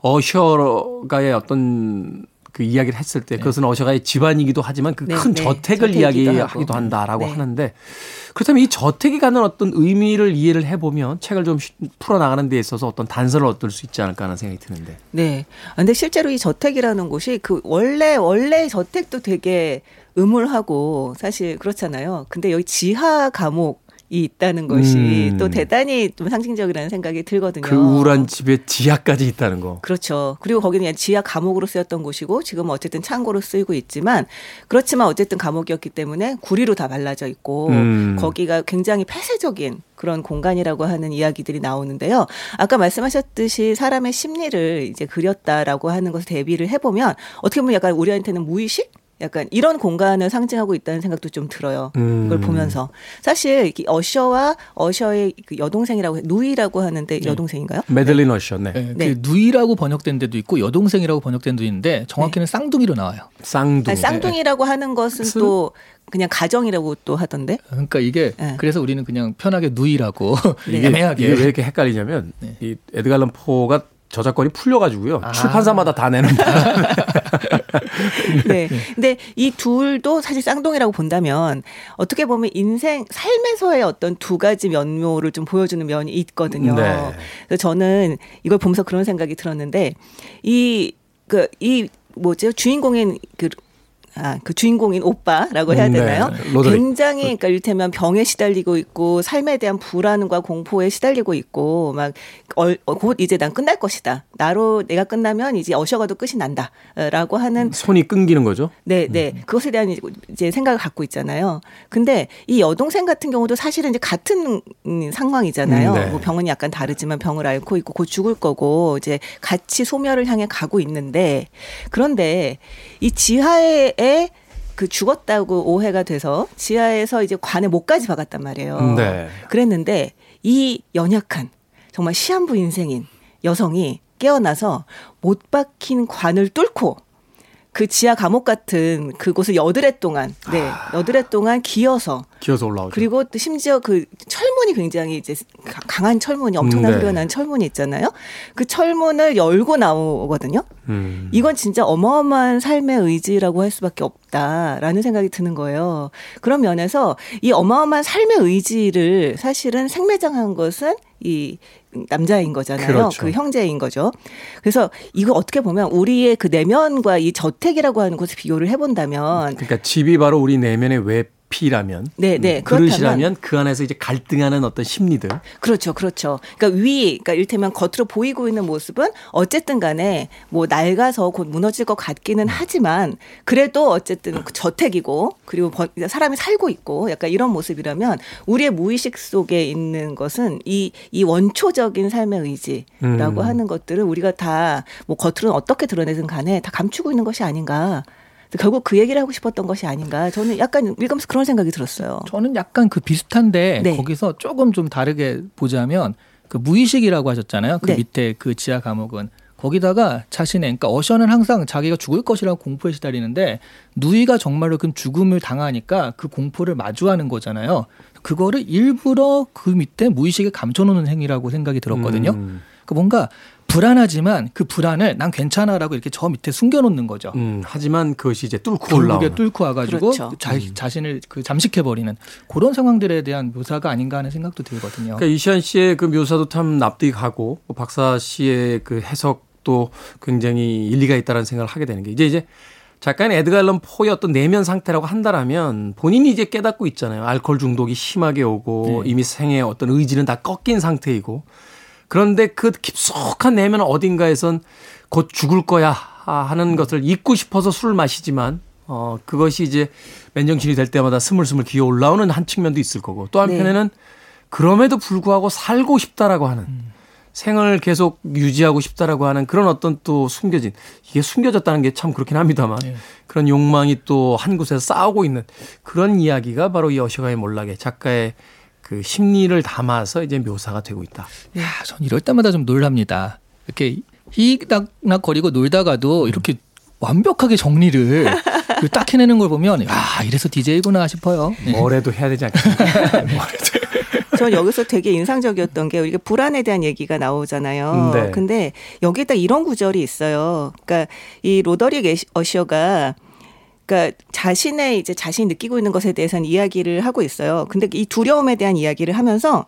어셔가의 어떤 그 이야기를 했을 때 그것은 어셔가의 집안이기도 하지만 그 네, 큰 네. 저택을 이야기하기도. 한다라고 네. 하는데 그렇다면 이 저택이 갖는 어떤 의미를 이해를 해보면 책을 좀 쉬- 풀어나가는 데 있어서 어떤 단서를 얻을 수 있지 않을까 하는 생각이 드는데. 네. 아, 근데 실제로 이 저택이라는 곳이 그 원래 원래 저택도 되게 음울하고 사실 그렇잖아요. 근데 여기 지하 감옥 이 있다는 것이 음. 또 대단히 좀 상징적이라는 생각이 들거든요. 그 우울한 집에 지하까지 있다는 거. 그렇죠. 그리고 거기는 지하 감옥으로 쓰였던 곳이고 지금은 어쨌든 창고로 쓰이고 있지만 그렇지만 어쨌든 감옥이었기 때문에 구리로 다 발라져 있고 음. 거기가 굉장히 폐쇄적인 그런 공간이라고 하는 이야기들이 나오는데요. 아까 말씀하셨듯이 사람의 심리를 이제 그렸다라고 하는 것을 대비를 해보면 어떻게 보면 약간 우리한테는 무의식? 약간 이런 공간을 상징하고 있다는 생각도 좀 들어요. 음. 이걸 보면서 사실 이 어셔와 어셔의 그 여동생이라고 해- 누이라고 하는데 여동생인가요? 매들린 어셔, 네. 네, 네. 그 누이라고 번역된 데도 있고 여동생이라고 번역된 데도 있는데 정확히는 쌍둥이로 나와요. 쌍둥이. 아니, 쌍둥이라고 하는 것은 쓴- 또 그냥 가정이라고 또 하던데. 그러니까 이게 네. 그래서 우리는 그냥 편하게 누이라고 이게, 애매하게 이게 왜 이렇게 헷갈리냐면 네. 이 에드가 앨런 포가 저작권이 풀려가지고요. 아. 출판사마다 다 내는 네. 근데 이 둘도 사실 쌍둥이라고 본다면 어떻게 보면 인생 삶에서의 어떤 두 가지 면모를 좀 보여주는 면이 있거든요. 네. 그래서 저는 이걸 보면서 그런 생각이 들었는데 이 그이 뭐죠 주인공인 그 아, 그 주인공인 오빠라고 해야 음, 네. 되나요? 로드릭. 굉장히 그러니까 이를테면 병에 시달리고 있고 삶에 대한 불안과 공포에 시달리고 있고 막곧 이제 난 끝날 것이다. 나로 내가 끝나면 이제 어셔가도 끝이 난다라고 하는 손이 끊기는 거죠. 네, 네. 그것에 대한 이제 생각을 갖고 있잖아요. 근데 이 여동생 같은 경우도 사실은 이제 같은 음, 상황이잖아요. 음, 네. 뭐 병은 약간 다르지만 병을 앓고 있고 곧 죽을 거고 이제 같이 소멸을 향해 가고 있는데 그런데 이 지하에 그 죽었다고 오해가 돼서 지하에서 이제 관에 목까지 박았단 말이에요. 네. 그랬는데 이 연약한 정말 시한부 인생인 여성이 깨어나서 못 박힌 관을 뚫고 그 지하 감옥 같은 그곳을 여드레 동안 네 여드레 동안 기어서 기어서 올라오죠. 그리고 또 심지어 그 철문이 굉장히 이제 가- 강한 철문이 엄청난 네. 소리가 나는 철문이 있잖아요. 그 철문을 열고 나오거든요. 음. 이건 진짜 어마어마한 삶의 의지라고 할 수밖에 없다라는 생각이 드는 거예요. 그런 면에서 이 어마어마한 삶의 의지를 사실은 생매장한 것은 이 남자인 거잖아요. 그렇죠. 그 형제인 거죠. 그래서 이거 어떻게 보면 우리의 그 내면과 이 저택이라고 하는 것을 비교를 해본다면 그러니까 집이 바로 우리 내면의 외 피라면 네, 네. 음, 그릇이라면 그 안에서 이제 갈등하는 어떤 심리들 그렇죠, 그렇죠. 그러니까 위, 그러니까 이를테면 겉으로 보이고 있는 모습은 어쨌든 간에 뭐 낡아서 곧 무너질 것 같기는 하지만 그래도 어쨌든 그 저택이고 그리고 번- 사람이 살고 있고 약간 이런 모습이라면 우리의 무의식 속에 있는 것은 이, 이 원초적인 삶의 의지라고 음. 하는 것들을 우리가 다 뭐 겉으로는 어떻게 드러내든 간에 다 감추고 있는 것이 아닌가. 결국 그 얘기를 하고 싶었던 것이 아닌가. 저는 약간 읽으면서 그런 생각이 들었어요. 저는 약간 그 비슷한데 네. 거기서 조금 좀 다르게 보자면 그 무의식이라고 하셨잖아요. 그 네. 밑에 그 지하 감옥은 거기다가 자신의 그러니까 어셔는 항상 자기가 죽을 것이라고 공포에 시달리는데 누이가 정말로 그 죽음을 당하니까 그 공포를 마주하는 거잖아요. 그거를 일부러 그 밑에 무의식에 감춰놓는 행위라고 생각이 들었거든요. 음. 그 뭔가 불안하지만 그 불안을 난 괜찮아라고 이렇게 저 밑에 숨겨놓는 거죠. 음, 하지만 그것이 이제 뚫고 결국에 올라오는 뚫고 와가지고 그렇죠. 자, 자신을 그 잠식해 버리는 그런 상황들에 대한 묘사가 아닌가 하는 생각도 들거든요. 그러니까 이시안 씨의 그 묘사도 참 납득이 가고 뭐 박사 씨의 그 해석도 굉장히 일리가 있다는 생각을 하게 되는 게 이제 이제 작가인 에드가 앨런 포의 어떤 내면 상태라고 한다라면 본인이 이제 깨닫고 있잖아요. 알코올 중독이 심하게 오고 네. 이미 생의 어떤 의지는 다 꺾인 상태이고 그런데 그 깊숙한 내면 어딘가에선 곧 죽을 거야 하는 것을 잊고 싶어서 술을 마시지만 어 그것이 이제 맨정신이 될 때마다 스물스물 기어 올라오는 한 측면도 있을 거고 또 한편에는 그럼에도 불구하고 살고 싶다라고 하는 생을 계속 유지하고 싶다라고 하는 그런 어떤 또 숨겨진 이게 숨겨졌다는 게 참 그렇긴 합니다만 네. 그런 욕망이 또 한 곳에서 싸우고 있는 그런 이야기가 바로 이 어셔가의 몰락의 작가의 그 심리를 담아서 이제 묘사가 되고 있다. 야, 전 이럴 때마다 좀 놀랍니다. 이렇게 희낙낙 거리고 놀다가도 이렇게 완벽하게 정리를 그딱 해내는 걸 보면 야 이래서 DJ구나 싶어요. 네. 뭐래도 해야 되지 않겠습니까? 전 여기서 되게 인상적이었던 게 우리가 불안에 대한 얘기가 나오잖아요. 네. 근데 여기에다 이런 구절이 있어요. 그러니까 이 로더릭 어셔가 그러니까 자신의 이제 자신이 느끼고 있는 것에 대해서는 이야기를 하고 있어요. 근데 이 두려움에 대한 이야기를 하면서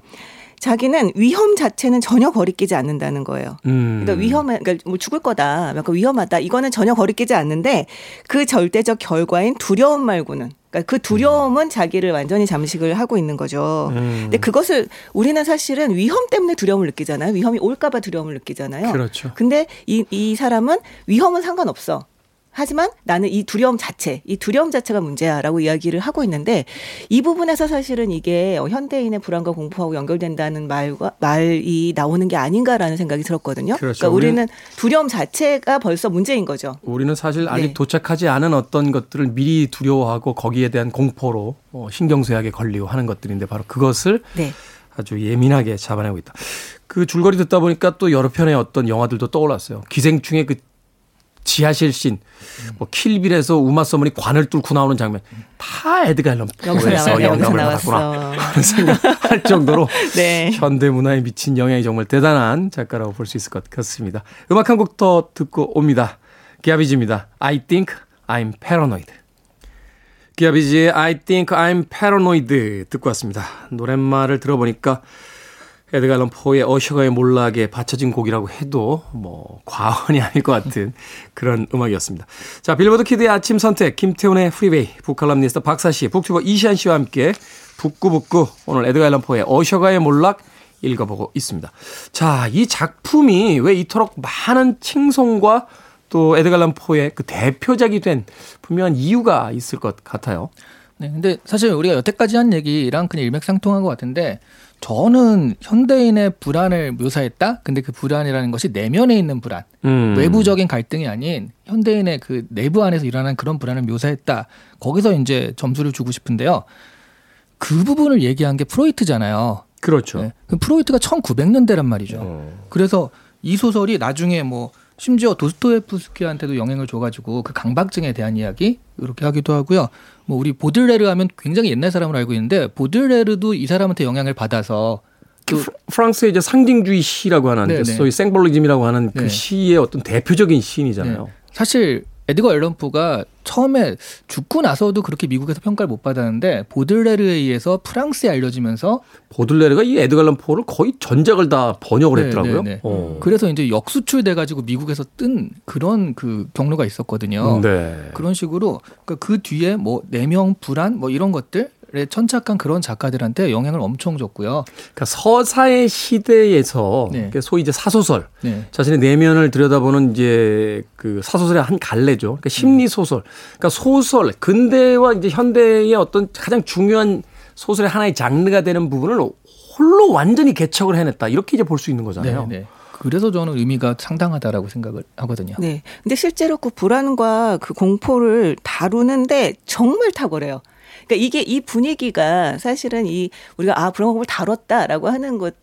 자기는 위험 자체는 전혀 거리끼지 않는다는 거예요. 음. 그러니까 위험해, 그러니까 뭐 죽을 거다, 약간 위험하다. 이거는 전혀 거리끼지 않는데 그 절대적 결과인 두려움 말고는, 그러니까 그 두려움은 자기를 완전히 잠식을 하고 있는 거죠. 음. 근데 그것을 우리는 사실은 위험 때문에 두려움을 느끼잖아요. 위험이 올까봐 두려움을 느끼잖아요. 그렇죠. 근데 이, 이 사람은 위험은 상관없어. 하지만 나는 이 두려움 자체, 이 두려움 자체가 문제야라고 이야기를 하고 있는데 이 부분에서 사실은 이게 어, 현대인의 불안과 공포하고 연결된다는 말과 말이 나오는 게 아닌가라는 생각이 들었거든요. 그렇죠. 러니까 우리는- 우리는 두려움 자체가 벌써 문제인 거죠. 우리는 사실 아직 네. 도착하지 않은 어떤 것들을 미리 두려워하고 거기에 대한 공포로 어, 신경쇠약에 걸리고 하는 것들인데 바로 그것을 네. 아주 예민하게 잡아내고 있다. 그 줄거리 듣다 보니까 또 여러 편의 어떤 영화들도 떠올랐어요. 기생충의 그 지하실 씬, 뭐 킬빌에서 우마 서머니 관을 뚫고 나오는 장면 다 나와요. 여기서 영감을. 받았구나 하는 생각할 정도로 네. 현대 문화에 미친 영향이 정말 대단한 작가라고 볼 수 있을 것 같습니다. 음악 한 곡 더 듣고 옵니다. 기아비지입니다. I think I'm paranoid. 기아비지의 I think I'm paranoid 듣고 왔습니다. 노랫말을 들어보니까 에드가 앨런 포의 어셔가의 몰락에 받쳐진 곡이라고 해도 뭐 과언이 아닐 것 같은 그런 음악이었습니다. 자 빌보드 키드의 아침 선택 김태훈의 프리웨이 북칼럼니스트 박사 씨 북튜버 이시안 씨와 함께 북구북구 오늘 에드가 앨런 포의 어셔가의 몰락 읽어보고 있습니다. 자 이 작품이 왜 이토록 많은 칭송과 또 에드가 앨런 포의 그 대표작이 된 분명한 이유가 있을 것 같아요. 네, 근데 사실 우리가 여태까지 한 얘기랑 그냥 일맥상통한 것 같은데 저는 현대인의 불안을 묘사했다. 근데 그 불안이라는 것이 내면에 있는 불안, 음. 외부적인 갈등이 아닌 현대인의 그 내부 안에서 일어나는 그런 불안을 묘사했다. 거기서 이제 점수를 주고 싶은데요. 그 부분을 얘기한 게 프로이트잖아요. 그렇죠. 네. 그 프로이트가 1900년대란 말이죠. 어. 그래서 이 소설이 나중에 뭐 심지어 도스토예프스키한테도 영향을 줘가지고 그 강박증에 대한 이야기 이렇게 하기도 하고요. 뭐 우리 보들레르 하면 굉장히 옛날 사람으로 알고 있는데 보들레르도 이 사람한테 영향을 받아서 또 프- 프랑스의 이제 상징주의 시라고 하는 네네. 소위 생볼리즘이라고 하는 그 네. 시의 어떤 대표적인 시인이잖아요. 네. 사실 에드거 앨런 포가 처음에 죽고 나서도 그렇게 미국에서 평가를 못 받았는데 보들레르에 의해서 프랑스에 알려지면서 보들레르가 이 에드갈란 포를 거의 전작을 다 번역을 네, 했더라고요. 네, 네. 어. 그래서 이제 역수출돼 가지고 미국에서 뜬 그런 그 경로가 있었거든요. 네. 그런 식으로 그그 뒤에 뭐 내명 불안 뭐 이런 것들에 천착한 그런 작가들한테 영향을 엄청 줬고요. 그러니까 서사의 시대에서 네. 소위 이제 사소설 네. 자신의 내면을 들여다보는 이제 그 사소설의 한 갈래죠. 그러니까 심리 소설. 그러니까 소설 근대와 이제 현대의 어떤 가장 중요한 소설의 하나의 장르가 되는 부분을 홀로 완전히 개척을 해냈다. 이렇게 이제 볼 수 있는 거잖아요. 네, 네. 그래서 저는 의미가 상당하다라고 생각을 하거든요. 네. 근데 실제로 그 불안과 그 공포를 다루는데 정말 탁월해요. 그러니까 이게 이 분위기가 사실은 이 우리가 아 공포를 다뤘다라고 하는 것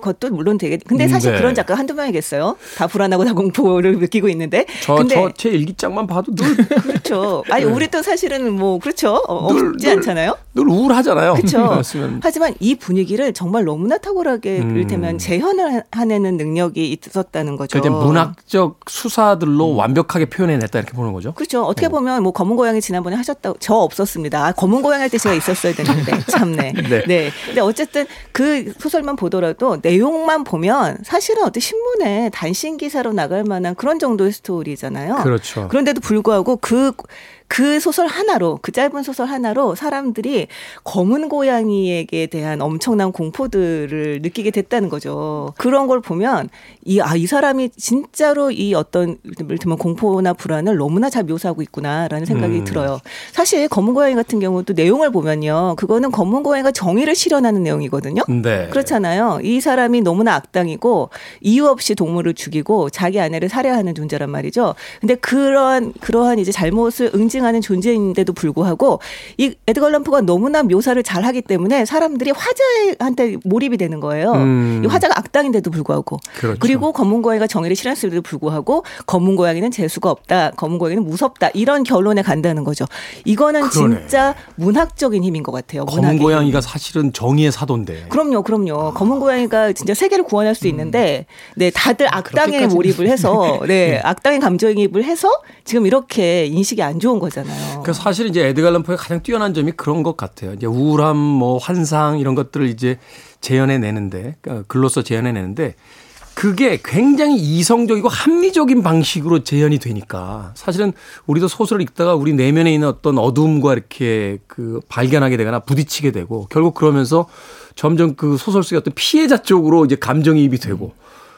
것도 물론 되게 근데 사실 네. 그런 작가 한두 명이겠어요. 다 불안하고 다 공포를 느끼고 있는데. 저, 근데 저, 제 일기장만 봐도 늘, 그렇죠. 아니 우리 또 사실은 뭐 그렇죠. 어, 늘, 없지 늘 않잖아요. 늘 우울하잖아요. 그렇죠. 하지만 이 분위기를 정말 너무나 탁월하게 음. 이를테면 재현을 해내는 능력이 있었다는 거죠. 이제 문학적 수사들로 완벽하게 표현해냈다 이렇게 보는 거죠. 그렇죠. 어떻게 보면 뭐 검은 고양이 지난번에 하셨다고 저 없었습니다. 아, 검은 고양이 할 때 제가 있었어야 되는데 참네. 네. 네. 근데 어쨌든 그 소설만 보더라도 내 용만 보면 사실은 어떤 신문에 단신 기사로 나갈 만한 그런 정도의 스토리잖아요. 그렇죠. 그런데도 불구하고 그 그 소설 하나로 그 짧은 소설 하나로 사람들이 검은 고양이에게 대한 엄청난 공포들을 느끼게 됐다는 거죠. 그런 걸 보면 이 아 이 사람이 진짜로 이 어떤 예를 들면 공포나 불안을 너무나 잘 묘사하고 있구나라는 생각이 음. 들어요. 사실 검은 고양이 같은 경우도 내용을 보면요. 그거는 검은 고양이가 정의를 실현하는 내용이거든요. 네. 그렇잖아요. 이 사람이 너무나 악당이고 이유 없이 동물을 죽이고 자기 아내를 살해하는 존재란 말이죠. 근데 그러한 그러한 이제 잘못을 응 징하는 존재인데도 불구하고 이 에드걸 람프가 너무나 묘사를 잘하기 때문에 사람들이 화자한테 몰입이 되는 거예요. 음. 이 화자가 악당인데도 불구하고 그렇죠. 리고 검은 고양이가 정의를 실현했음에도 불구하고 검은 고양이는 재수가 없다. 검은 고양이는 무섭다. 이런 결론에 간다는 거죠. 이거는 그러네. 진짜 문학적인 힘인 것 같아요. 검은 고양이가 사실은 정의의 사도인데. 그럼요, 그럼요. 검은 고양이가 진짜 세계를 구원할 수 있는데, 네, 다들 악당에 그렇게까지는- 몰입을 해서, 네, 악당의 감정이입을 해서 지금 이렇게 인식이 안 좋은 거 잖아요. 그 사실 이제 에드갈 람포의 가장 뛰어난 점이 그런 것 같아요. 이제 우울함, 뭐 환상 이런 것들을 이제 재현해 내는데, 그러니까 글로써 재현해 내는데 그게 굉장히 이성적이고 합리적인 방식으로 재현이 되니까 사실은 우리도 소설을 읽다가 우리 내면에 있는 어떤 어두움과 이렇게 그 발견하게 되거나 부딪히게 되고 결국 그러면서 점점 그 소설 속의 어떤 피해자 쪽으로 이제 감정이입이 되고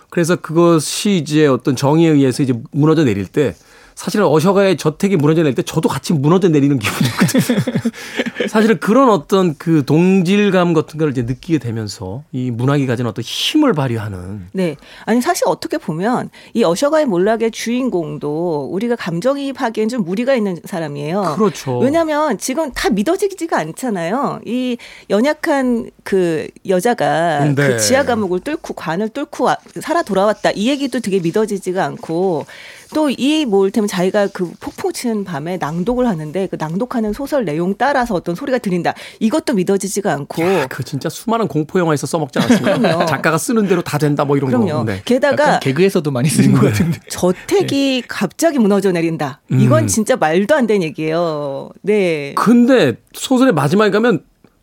그래서 그것이 이제 어떤 정의에 의해서 이제 무너져 내릴 때 사실은 어셔가의 저택이 무너져 내릴 때 저도 같이 무너져 내리는 기분이거든요. 사실은 그런 어떤 그 동질감 같은 걸 이제 느끼게 되면서 이 문학이 가진 어떤 힘을 발휘하는 네. 아니, 사실 어떻게 보면 이 어셔가의 몰락의 주인공도 우리가 감정이입하기엔 좀 무리가 있는 사람이에요. 그렇죠. 왜냐하면 지금 다 믿어지지가 않잖아요. 이 연약한 그 여자가 네. 그 지하 감옥을 뚫고 관을 뚫고 와- 살아 돌아왔다. 이 얘기도 되게 믿어지지가 않고 또 이뭐 이를테면 자기가 그 폭풍 치는 밤에 낭독을 하는데 그 낭독하는 소설 내용 따라서 어떤 소리가 들린다. 이것도 믿어지지가 않고 야, 그 진짜 수많은 공포 영화에서 써먹지 않았습니까? 그럼요. 작가가 쓰는 대로 다 된다 뭐 이런 그럼요. 거. 네. 게다가 개그에서도 많이 쓰는 것 같은데. 저택이 갑자기 무너져 내린다. 이건 음. 진짜 말도 안 되는 얘기예요. 네. 근데 소설의 마지막에 가면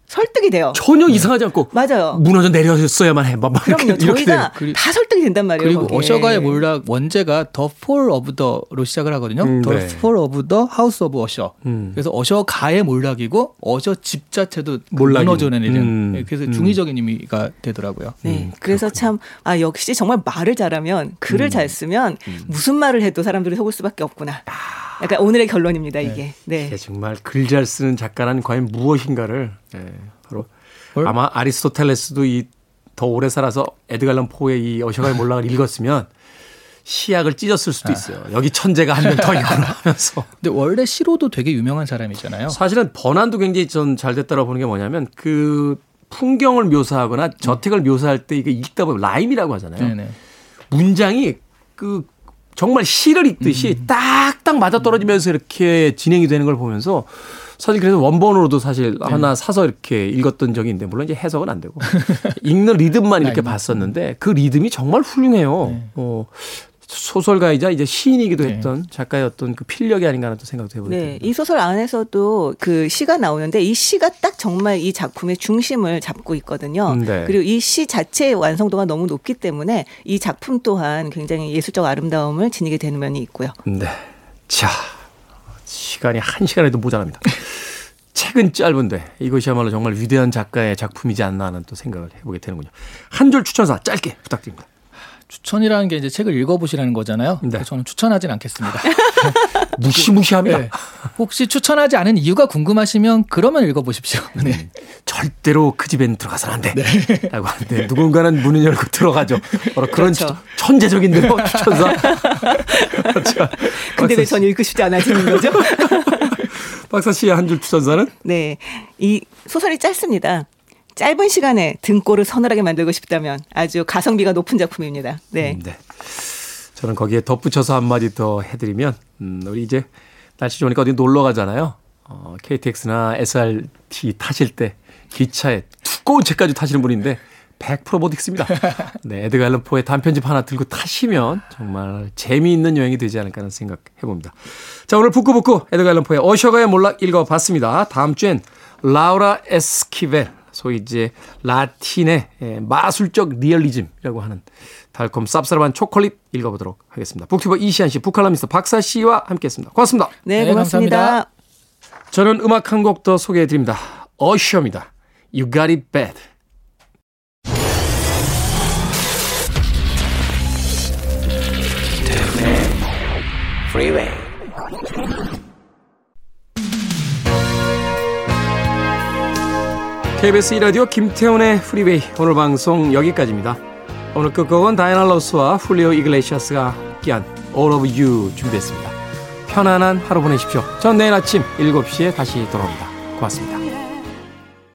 설득이 돼요. 전혀 이상하지 않고 맞아요. 무너져 내렸어야만 해. 막 그럼요. 이렇게 저희가 돼요. 다 설득이 된단 말이에요. 그리고 거기에. 어셔가의 몰락 원제가 The Fall of the로 시작을 하거든요. 음, The 네. Fall of the House of Usher. 음. 그래서 어셔가의 몰락이고 어셔 집 자체도 그 몰락이. 무너져 내리는 음. 네, 그래서 음. 중의적인 의미가 되더라고요. 네. 음, 그래서 참, 아, 역시 정말 말을 잘하면, 글을 음. 잘 쓰면, 무슨 말을 해도 사람들이 속을 수밖에 없구나. 약간 오늘의 결론입니다, 이게. 네. 이게 정말 글 잘 쓰는 작가는 과연 무엇인가를 예, 바로 뭘? 아마 아리스토텔레스도 이 더 오래 살아서 에드갈란 포의 이 어셔가의 몰락을 읽었으면 시약을 찢었을 수도 있어요. 여기 천재가 한 명더 있구나 하면서. 근데 원래 시로도 되게 유명한 사람이잖아요. 사실은 번안도 굉장히 전 잘 됐다고 보는 게 뭐냐면 그 풍경을 묘사하거나 저택을 묘사할 때 이게 읽다 보면 라임이라고 하잖아요. 네네. 문장이 그 정말 시를 읽듯이 음. 딱딱 맞아 떨어지면서 이렇게 진행이 되는 걸 보면서 사실 그래서 원본으로도 사실 네. 하나 사서 이렇게 읽었던 적이 있는데 물론 이제 해석은 안 되고 읽는 리듬만 이렇게 아, 봤었는데 그 리듬이 정말 훌륭해요. 네. 어 소설가이자 이제 시인이기도 네. 했던 작가의 어떤 그 필력이 아닌가 하는 또 생각도 해보게 네. 이 소설 안에서도 그 시가 나오는데 이 시가 딱 정말 이 작품의 중심을 잡고 있거든요. 네. 그리고 이 시 자체의 완성도가 너무 높기 때문에 이 작품 또한 굉장히 예술적 아름다움을 지니게 되는 면이 있고요. 네. 자, 시간이 한 시간에도 모자랍니다. 책은 짧은데 이것이야말로 정말 위대한 작가의 작품이지 않나 하는 또 생각을 해보게 되는군요. 한 줄 추천사 짧게 부탁드립니다. 추천이라는 게 이제 책을 읽어보시라는 거잖아요. 네. 저는 추천하진 않겠습니다. 무시무시합니다. 네. 혹시 추천하지 않은 이유가 궁금하시면 그러면 읽어보십시오. 네. 절대로 그 집엔 들어가서는 안 돼. 라고 하는데 누군가는 문을 열고 들어가죠. 바로 그런 그렇죠. 추- 천재적인데요, 추천사. 자, 근데 왜 전 읽고 싶지 않아지는 거죠? 박사 씨의 한 줄 추천사는? 네. 이 소설이 짧습니다. 짧은 시간에 등골을 서늘하게 만들고 싶다면 아주 가성비가 높은 작품입니다. 네. 네. 저는 거기에 덧붙여서 한마디 더 해드리면, 음, 우리 이제 날씨 좋으니까 어디 놀러 가잖아요. 어, KTX나 SRT 타실 때 기차에 두꺼운 책까지 타시는 분인데 100%못 읽습니다. 네, 에드가 앨런 포의 단편집 하나 들고 타시면 정말 재미있는 여행이 되지 않을까 하는 생각 해봅니다. 자, 오늘 북구북구 에드가 앨런 포의 어셔가의 몰락 읽어봤습니다. 다음 주엔 라우라 에스키벨, 소위 이제 라틴의 예, 마술적 리얼리즘이라고 하는 달콤 쌉싸름한 초콜릿 읽어보도록 하겠습니다. 북튜버 이시안 씨, 북칼럼니스트 박사 씨와 함께했습니다. 고맙습니다. 네, 네, 고맙습니다. 감사합니다. 저는 음악 한 곡 더 소개해드립니다. 어셔입니다. You got it bad. Freeway. KBS 2라디오 김태훈의 프리웨이 오늘 방송 여기까지입니다. 오늘 끝곡은 다이나 로스와 훌리오 이글레시아스가 함께한 All of You 준비했습니다. 편안한 하루 보내십시오. 전 내일 아침 7시에 다시 돌아옵니다. 고맙습니다.